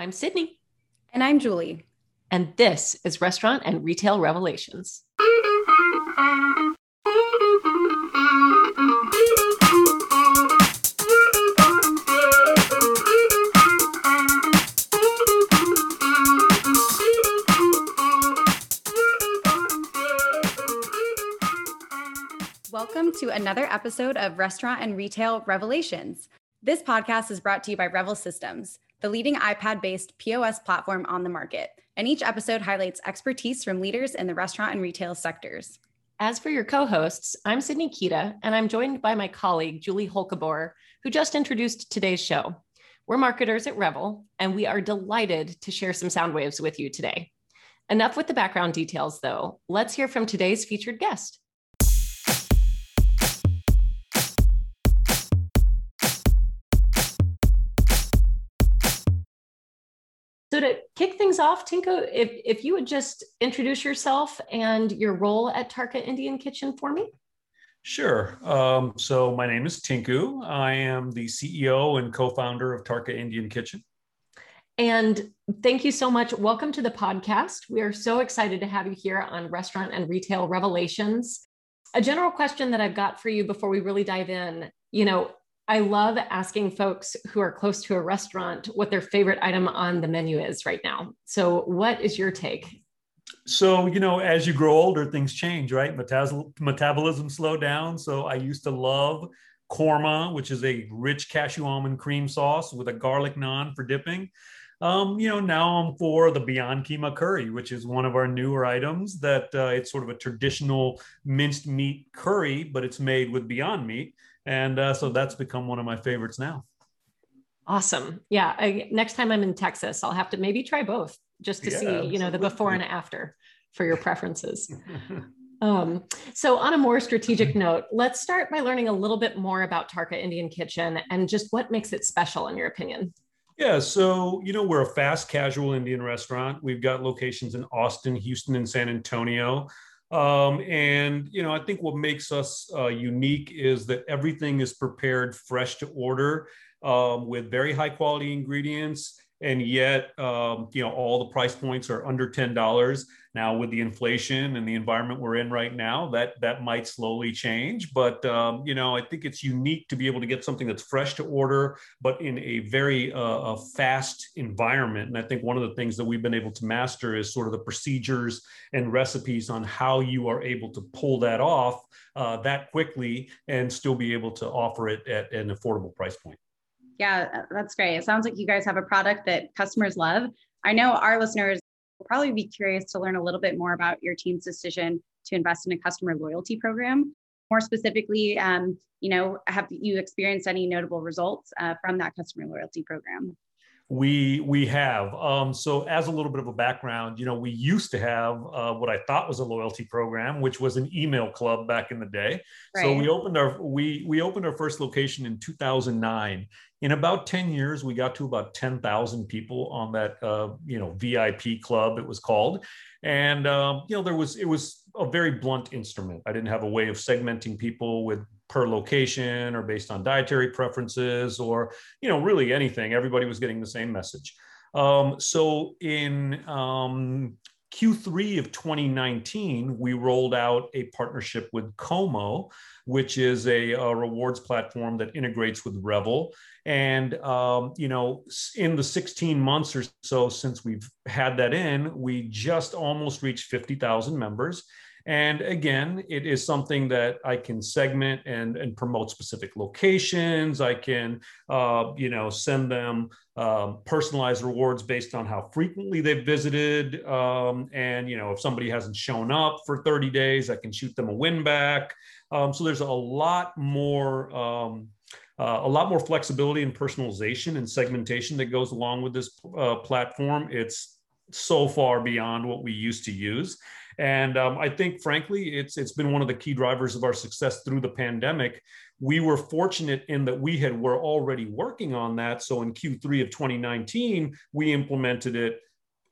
I'm Sydney. And I'm Julie. And this is Restaurant and Retail Revelations. Welcome to another episode of Restaurant and Retail Revelations. This podcast is brought to you by Revel Systems the leading iPad based POS platform on the market. And each episode highlights expertise from leaders in the restaurant and retail sectors. As for your co hosts, I'm Sydney Kita, and I'm joined by my colleague, Julie Holkebor, who just introduced today's show. We're marketers at Revel, and we are delighted to share some sound waves with you today. Enough with the background details, though. Let's hear from today's featured guest. So to kick things off, Tinku, if, if you would just introduce yourself and your role at Tarka Indian Kitchen for me. Sure. Um, so my name is Tinku. I am the CEO and co-founder of Tarka Indian Kitchen. And thank you so much. Welcome to the podcast. We are so excited to have you here on Restaurant and Retail Revelations. A general question that I've got for you before we really dive in, you know, I love asking folks who are close to a restaurant what their favorite item on the menu is right now. So, what is your take? So, you know, as you grow older, things change, right? Metas- metabolism slow down. So, I used to love korma, which is a rich cashew almond cream sauce with a garlic naan for dipping. Um, you know, now I'm for the Beyond Keema curry, which is one of our newer items. That uh, it's sort of a traditional minced meat curry, but it's made with Beyond Meat and uh, so that's become one of my favorites now awesome yeah I, next time i'm in texas i'll have to maybe try both just to yeah, see absolutely. you know the before and after for your preferences um, so on a more strategic note let's start by learning a little bit more about tarka indian kitchen and just what makes it special in your opinion yeah, so you know we're a fast casual Indian restaurant. We've got locations in Austin, Houston, and San Antonio. Um, and you know, I think what makes us uh, unique is that everything is prepared fresh to order um, with very high quality ingredients and yet um, you know all the price points are under $10 now with the inflation and the environment we're in right now that that might slowly change. But um, you know i think it's unique to be able to get something that's fresh to order but in a very uh, a fast environment. And i think one of the things that we've been able to master is sort of the procedures and recipes on how you are able to pull that off uh, that quickly and still be able to offer it at an affordable price point yeah, uh, that's great. It sounds like you guys have a product that customers love. I know our listeners will probably be curious to learn a little bit more about your team's decision to invest in a customer loyalty program. More specifically, um, you know, have you experienced any notable results uh, from that customer loyalty program? We we have. Um, so as a little bit of a background, you know, we used to have uh, what I thought was a loyalty program, which was an email club back in the day. Right. So we opened our we we opened our first location in 2009. In about 10 years, we got to about 10,000 people on that uh, you know VIP club. It was called, and um, you know there was it was a very blunt instrument. I didn't have a way of segmenting people with per location or based on dietary preferences or you know really anything everybody was getting the same message um, so in um, q3 of 2019 we rolled out a partnership with como which is a, a rewards platform that integrates with revel. And um, you know in the 16 months or so since we've had that in we just almost reached 50000 members and again, it is something that I can segment and, and promote specific locations. I can, uh, you know, send them um, personalized rewards based on how frequently they've visited. Um, and, you know, if somebody hasn't shown up for 30 days, I can shoot them a win back. Um, so there's a lot more. Um, uh, a lot more flexibility and personalization and segmentation that goes along with this uh, platform. It's so far beyond what we used to use. And um, I think, frankly, it's it's been one of the key drivers of our success through the pandemic. We were fortunate in that we had were already working on that. So in Q3 of 2019, we implemented it.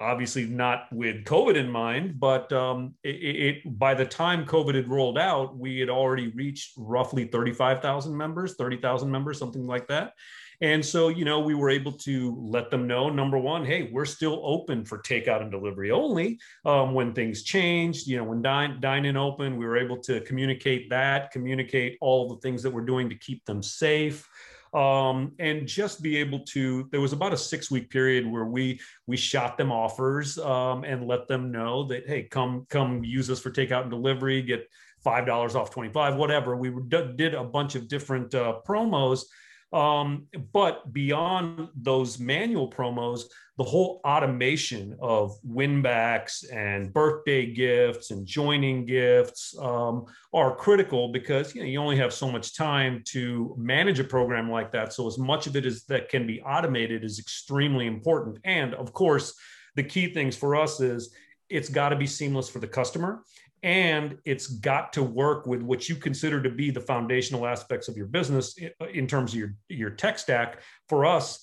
Obviously, not with COVID in mind, but um, it, it, by the time COVID had rolled out, we had already reached roughly 35,000 members, 30,000 members, something like that. And so, you know, we were able to let them know number one, hey, we're still open for takeout and delivery only. Um, when things changed, you know, when dine, dine in open, we were able to communicate that, communicate all the things that we're doing to keep them safe um, and just be able to there was about a six week period where we we shot them offers um, and let them know that hey come come use us for takeout and delivery get five dollars off 25 whatever. We did a bunch of different uh, promos. Um, but beyond those manual promos, the whole automation of winbacks and birthday gifts and joining gifts um, are critical because you know you only have so much time to manage a program like that. So as much of it is that can be automated is extremely important. And of course, the key things for us is it's got to be seamless for the customer and it's got to work with what you consider to be the foundational aspects of your business in terms of your, your tech stack. For us,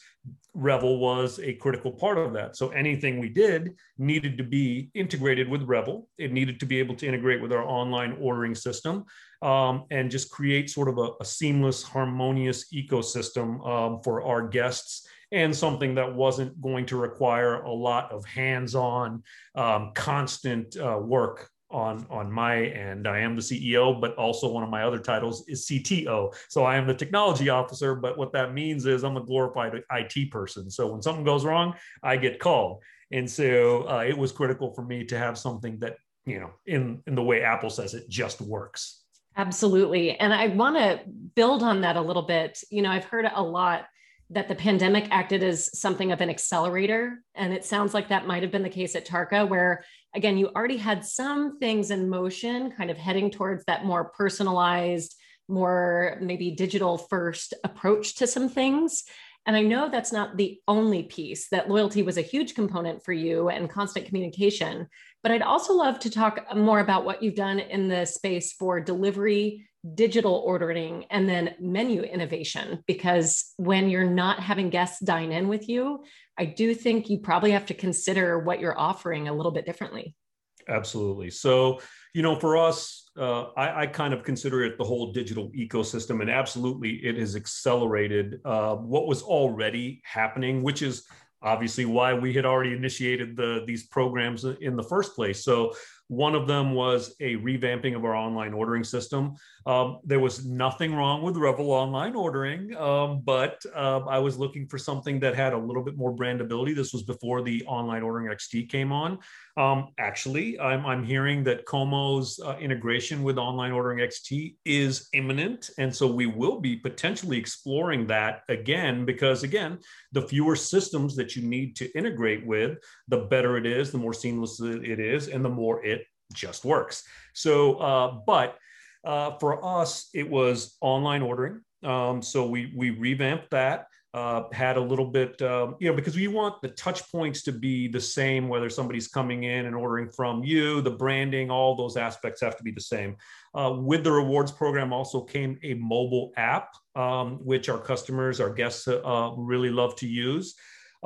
Revel was a critical part of that. So anything we did needed to be integrated with Revel. It needed to be able to integrate with our online ordering system um, and just create sort of a, a seamless, harmonious ecosystem um, for our guests and something that wasn't going to require a lot of hands-on, um, constant uh, work on on my end. I am the CEO, but also one of my other titles is CTO. So I am the technology officer, but what that means is I'm a glorified IT person. So when something goes wrong, I get called. And so uh, it was critical for me to have something that, you know, in in the way Apple says it just works. Absolutely. And I want to build on that a little bit. You know, I've heard a lot that the pandemic acted as something of an accelerator. And it sounds like that might have been the case at Tarka, where again, you already had some things in motion, kind of heading towards that more personalized, more maybe digital first approach to some things. And I know that's not the only piece, that loyalty was a huge component for you and constant communication. But I'd also love to talk more about what you've done in the space for delivery digital ordering and then menu innovation. Because when you're not having guests dine in with you i do think you probably have to consider what you're offering a little bit differently. Absolutely. So you know for us uh, I, I, kind of consider it the whole digital ecosystem and absolutely it has accelerated uh, what was already happening which is obviously why we had already initiated the these programs in the first place. So one of them was a revamping of our online ordering system. Um, there was nothing wrong with Revel online ordering, um, but uh, I was looking for something that had a little bit more brandability. This was before the online ordering XT came on. Um, actually, I'm, I'm, hearing that Como's uh, integration with online ordering XT is imminent. And so we will be potentially exploring that again, because again, the fewer systems that you need to integrate with, the better it is, the more seamless it is, and the more it just works. So, uh, but uh, for us, it was online ordering. Um, so we we revamped that. Uh, had a little bit, um, you know, because we want the touch points to be the same, whether somebody's coming in and ordering from you, the branding, all those aspects have to be the same. Uh, with the rewards program also came a mobile app, um, which our customers, our guests uh, really love to use.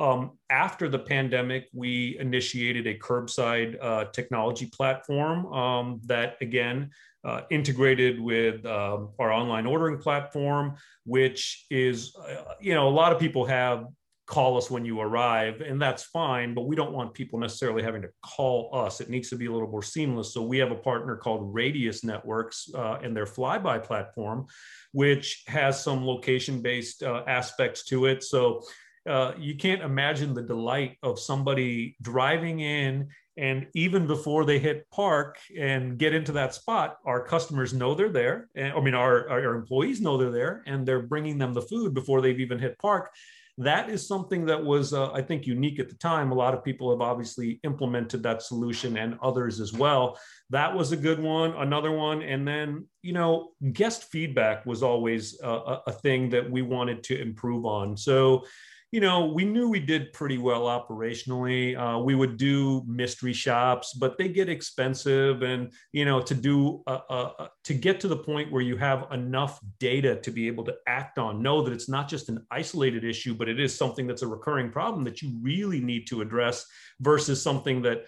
Um, after the pandemic, we initiated a curbside uh, technology platform um, that, again, uh, integrated with um, our online ordering platform, which is, uh, you know, a lot of people have call us when you arrive, and that's fine, but we don't want people necessarily having to call us. It needs to be a little more seamless. So we have a partner called Radius Networks uh, and their FlyBuy platform, which has some location based uh, aspects to it. So uh, you can't imagine the delight of somebody driving in and even before they hit park and get into that spot our customers know they're there. And, i mean our, our employees know they're there and they're bringing them the food before they've even hit park. That is something that was uh, i think unique at the time. A lot of people have obviously implemented that solution and others as well. That was a good one another one. And then you know guest feedback was always a, a thing that we wanted to improve on. So you know, we knew we did pretty well operationally. Uh, we would do mystery shops, but they get expensive, and you know, to do a, a, to get to the point where you have enough data to be able to act on, know that it's not just an isolated issue, but it is something that's a recurring problem that you really need to address, versus something that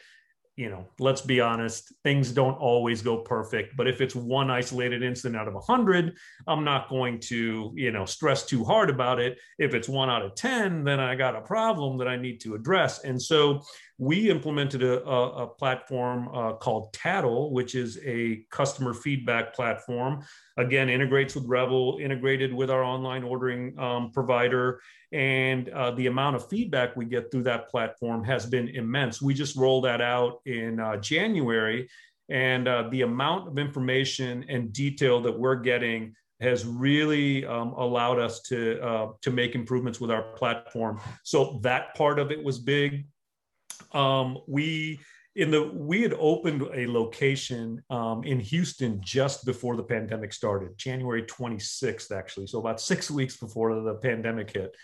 you know, let's be honest, things don't always go perfect. But if it's one isolated incident out of a hundred, I'm not going to, you know, stress too hard about it. If it's one out of 10, then I got a problem that I need to address. And so we implemented a, a, a platform uh, called Tattle, which is a customer feedback platform. Again, integrates with Revel, integrated with our online ordering um, provider. And uh, the amount of feedback we get through that platform has been immense. We just rolled that out in uh, January. And uh, the amount of information and detail that we're getting has really um, allowed us to uh, to make improvements with our platform. So that part of it was big um, we in the we had opened a location um, in Houston just before the pandemic started, January 26th, actually. So about six weeks before the pandemic hit.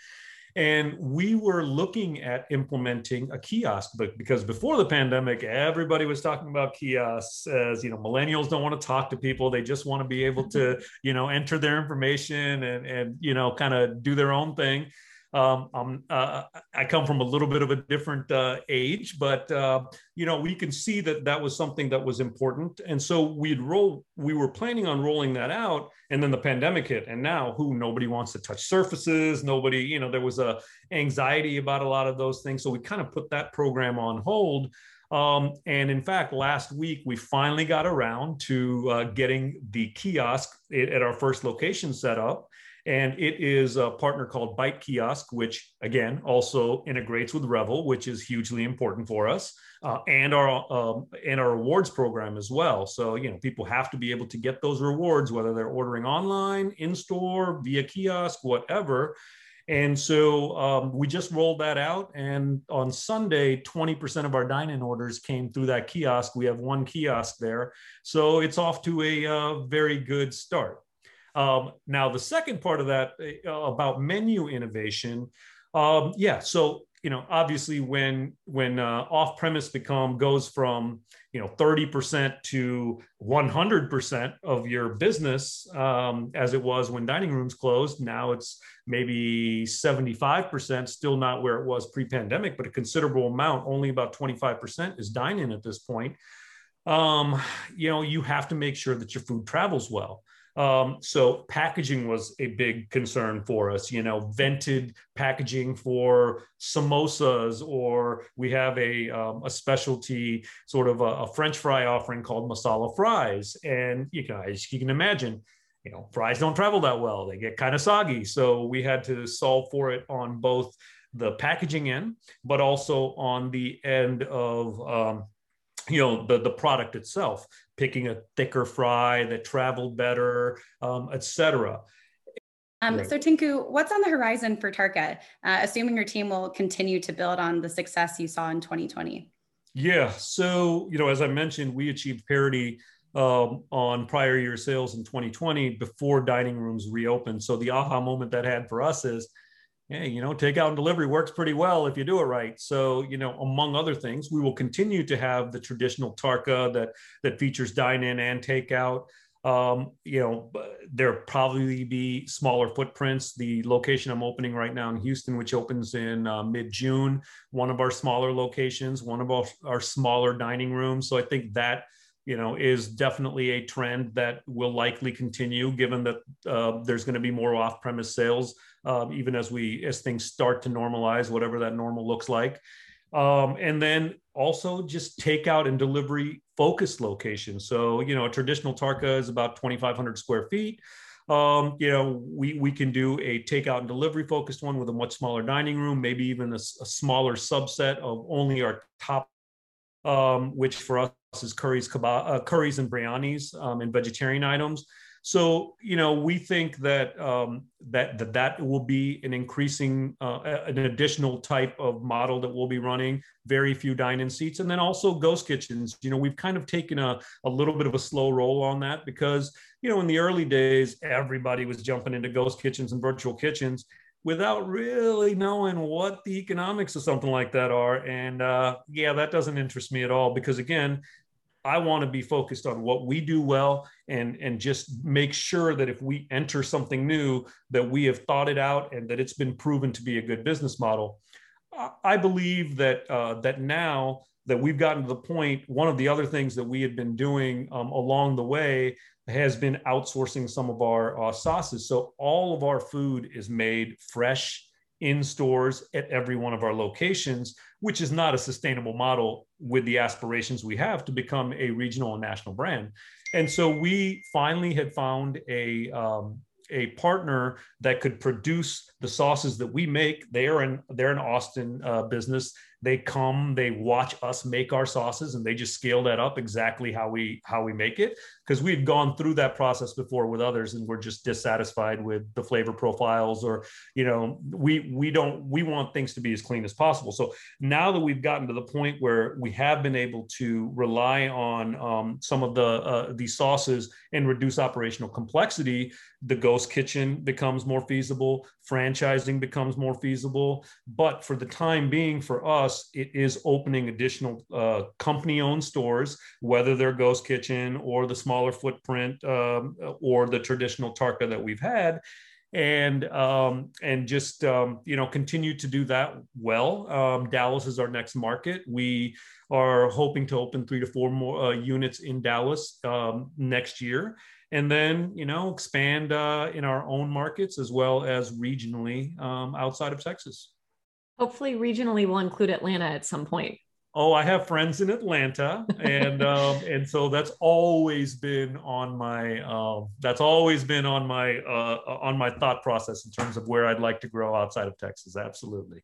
And we were looking at implementing a kiosk, but because before the pandemic, everybody was talking about kiosks as you know, millennials don't want to talk to people; they just want to be able to, you know, enter their information and and you know, kind of do their own thing. Um, uh, I come from a little bit of a different uh, age, but uh, you know we can see that that was something that was important, and so we'd roll. We were planning on rolling that out, and then the pandemic hit, and now who nobody wants to touch surfaces. Nobody, you know, there was a anxiety about a lot of those things, so we kind of put that program on hold. Um, and in fact, last week we finally got around to uh, getting the kiosk at our first location set up. And it is a partner called Bite Kiosk, which again also integrates with Revel, which is hugely important for us, uh, and our um, and our rewards program as well. So you know people have to be able to get those rewards whether they're ordering online, in store, via kiosk, whatever. And so um, we just rolled that out. And on Sunday, 20% of our dine in orders came through that kiosk. We have one kiosk there. So it's off to a uh, very good start. Um, now, the second part of that uh, about menu innovation, um, yeah. So you know, obviously, when when uh, off premise become goes from you know 30% to 100% of your business um, as it was when dining rooms closed now it's maybe 75% still not where it was pre-pandemic but a considerable amount only about 25% is dine-in at this point um, you know you have to make sure that your food travels well um, so packaging was a big concern for us, you know, vented packaging for samosas, or we have a, um, a specialty sort of a, a, French fry offering called masala fries. And you guys, you can imagine, you know, fries don't travel that well. They get kind of soggy. So we had to solve for it on both the packaging end, but also on the end of, um, you know the the product itself picking a thicker fry that traveled better um, etc um, right. So, Tinku, what's on the horizon for Tarka, uh, assuming your team will continue to build on the success you saw in 2020? Yeah. So, you know, as I mentioned, we achieved parity um, on prior year sales in 2020 before dining rooms reopened. So, the aha moment that had for us is hey, you know, takeout and delivery works pretty well if you do it right. So, you know, among other things, we will continue to have the traditional Tarka that that features dine in and takeout. Um, you know, there probably be smaller footprints. The location I'm opening right now in Houston, which opens in uh, mid June, one of our smaller locations, one of our, our smaller dining rooms. So I think that you know is definitely a trend that will likely continue given that uh, there's going to be more off-premise sales um, even as we as things start to normalize, whatever that normal looks like. Um, and then also just takeout and delivery focused locations. So you know, a traditional Tarka is about 2,500 square feet. Um, you know, we we can do a takeout and delivery focused one with a much smaller dining room, maybe even a, a smaller subset of only our top, um, which for us is curries, kebab, uh, curries and biryanis um, and vegetarian items. So you know, we think that um, that that that will be an increasing, uh, an additional type of model that we'll be running. Very few dine-in seats, and then also ghost kitchens. You know, we've kind of taken a a little bit of a slow roll on that because you know, in the early days, everybody was jumping into ghost kitchens and virtual kitchens without really knowing what the economics of something like that are. And uh, yeah, that doesn't interest me at all because again, I want to be focused on what we do well and and just make sure that if we enter something new that we have thought it out and that it's been proven to be a good business model. I believe that uh, that now that we've gotten to the. One of the other things that we had been doing um, along the way has been outsourcing some of our uh, sauces. So all of our food is made fresh in stores at every one of our locations, which is not a sustainable model with the aspirations we have to become a regional and national brand. And so we finally had found a um, a partner that could produce the sauces that we make. They are in they're an Austin uh, business they come they watch us make our sauces and they just scale that up exactly how we how we make it. Because we've gone through that process before with others and we're just dissatisfied with the flavor profiles or you know we we don't we want things to be as clean as possible. So now that we've gotten to the point where we have been able to rely on um, some of the uh, these sauces and reduce operational complexity the ghost kitchen becomes more feasible franchising becomes more feasible. But for the time being for us it is opening additional uh, company owned stores whether they're ghost kitchen or the smaller footprint um, or the traditional tarka that we've had and um, and just um, you know continue to do that well. Um, Dallas is our next market. We are hoping to open three to four more uh, units in Dallas um, next year, and then you know expand uh, in our own markets as well as regionally um, outside of Texas. Hopefully, regionally we'll include Atlanta at some point. Oh, I have friends in Atlanta, and um, and so that's always been on my uh, that's always been on my uh, on my thought process in terms of where I'd like to grow outside of Texas. Absolutely.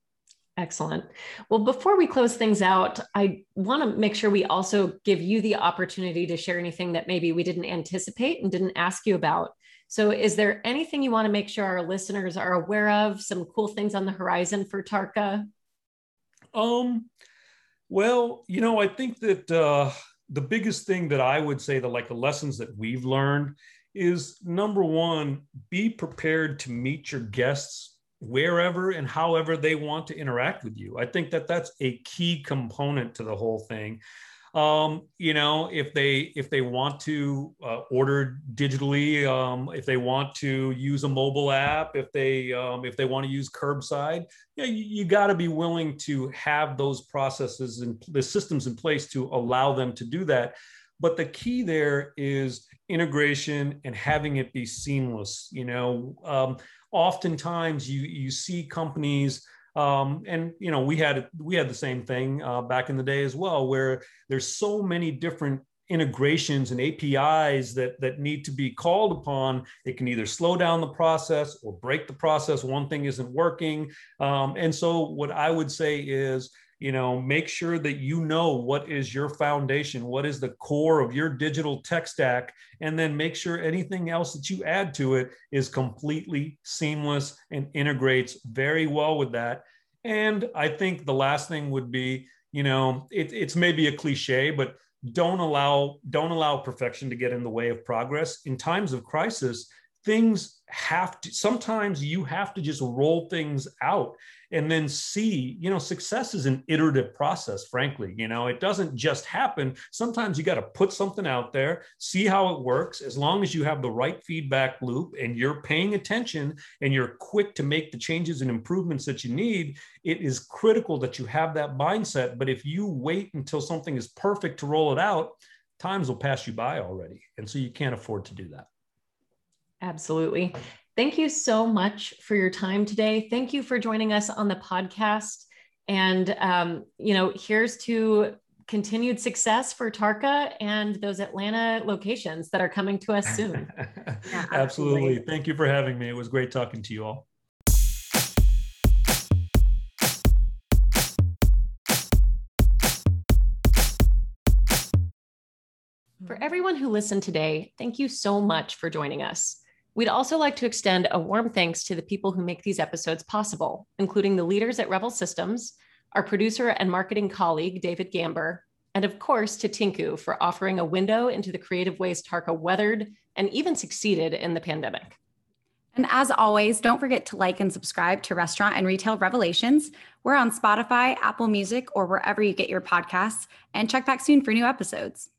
Excellent. Well, before we close things out, I want to make sure we also give you the opportunity to share anything that maybe we didn't anticipate and didn't ask you about. So, is there anything you want to make sure our listeners are aware of? Some cool things on the horizon for Tarka? Um, well, you know, I think that uh, the biggest thing that I would say that, like the lessons that we've learned, is number one, be prepared to meet your guests wherever and however they want to interact with you. I think that that's a key component to the whole thing. Um, you know, if they if they want to uh, order digitally, um, if they want to use a mobile app, if they um, if they want to use curbside, yeah, you, you got to be willing to have those processes and the systems in place to allow them to do that. But the key there is integration and having it be seamless. You know, um, oftentimes you you see companies um, and you know we had we had the same thing uh, back in the day as well where there's so many different integrations and apis that that need to be called upon. It can either slow down the process or break the process. One thing isn't working. Um, and so what i would say is you know make sure that you know what is your foundation what is the core of your digital tech stack and then make sure anything else that you add to it is completely seamless and integrates very well with that. And i think the last thing would be you know it, it's maybe a cliche but don't allow don't allow perfection to get in the way of progress. In times of crisis things have to sometimes you have to just roll things out and then see you know success is an iterative process frankly you know it doesn't just happen. Sometimes you got to put something out there see how it works as long as you have the right feedback loop and you're paying attention and you're quick to make the changes and improvements that you need it is critical that you have that mindset. But if you wait until something is perfect to roll it out times will pass you by already. And so you can't afford to do that. Absolutely. Thank you so much for your time today. Thank you for joining us on the podcast. And, um, you know, here's to continued success for Tarka and those Atlanta locations that are coming to us soon. yeah, absolutely. absolutely. Thank you for having me. It was great talking to you all. For everyone who listened today, thank you so much for joining us. We'd also like to extend a warm thanks to the people who make these episodes possible, including the leaders at Revel Systems, our producer and marketing colleague, David Gamber, and of course to Tinku for offering a window into the creative ways Tarka weathered and even succeeded in the pandemic. And as always, don't forget to like and subscribe to Restaurant and Retail Revelations. We're on Spotify, Apple Music, or wherever you get your podcasts, and check back soon for new episodes.